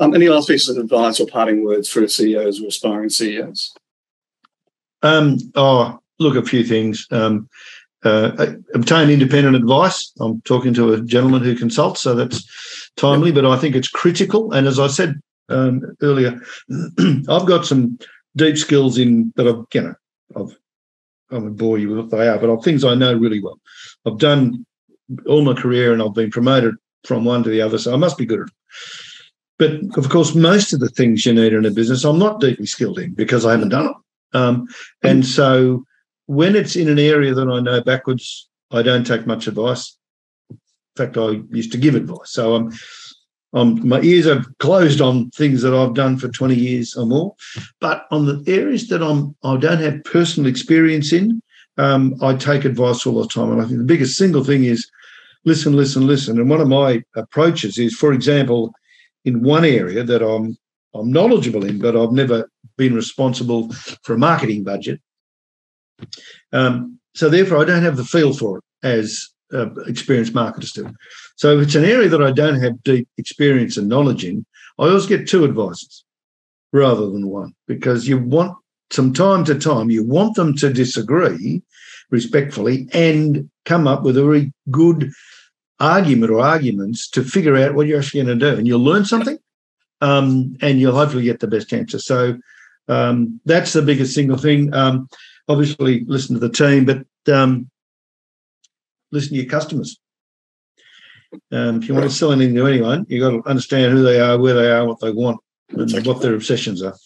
Um, any last pieces of advice or parting words for CEOs or aspiring CEOs? Um, oh, look, a few things. Um, uh, obtain independent advice. I'm talking to a gentleman who consults, so that's timely, but I think it's critical. And as I said um, earlier, I've got some deep skills in that I've, you know, I've, I won't bore you with what they are, but are things I know really well. I've done all my career and I've been promoted from one to the other, so I must be good at it. But of course, most of the things you need in a business, I'm not deeply skilled in because I haven't done them. Um, and so when it's in an area that I know backwards, I don't take much advice. In fact, I used to give advice. So I'm, I'm my ears are closed on things that I've done for 20 years or more. But on the areas that I'm I don't have personal experience in, um, I take advice all the time. And I think the biggest single thing is listen, listen, listen. And one of my approaches is, for example, in one area that I'm I'm knowledgeable in, but I've never been responsible for a marketing budget. Um, so therefore, I don't have the feel for it as uh, experienced marketers do. So if it's an area that I don't have deep experience and knowledge in, I always get two advisors rather than one because you want some time to time you want them to disagree respectfully and come up with a very good argument or arguments to figure out what you're actually going to do and you'll learn something um, and you'll hopefully get the best answer so um, that's the biggest single thing um, obviously listen to the team, but um, listen to your customers. Um, if you want to sell anything to anyone, you've got to understand who they are, where they are, what they want, and what their obsessions are.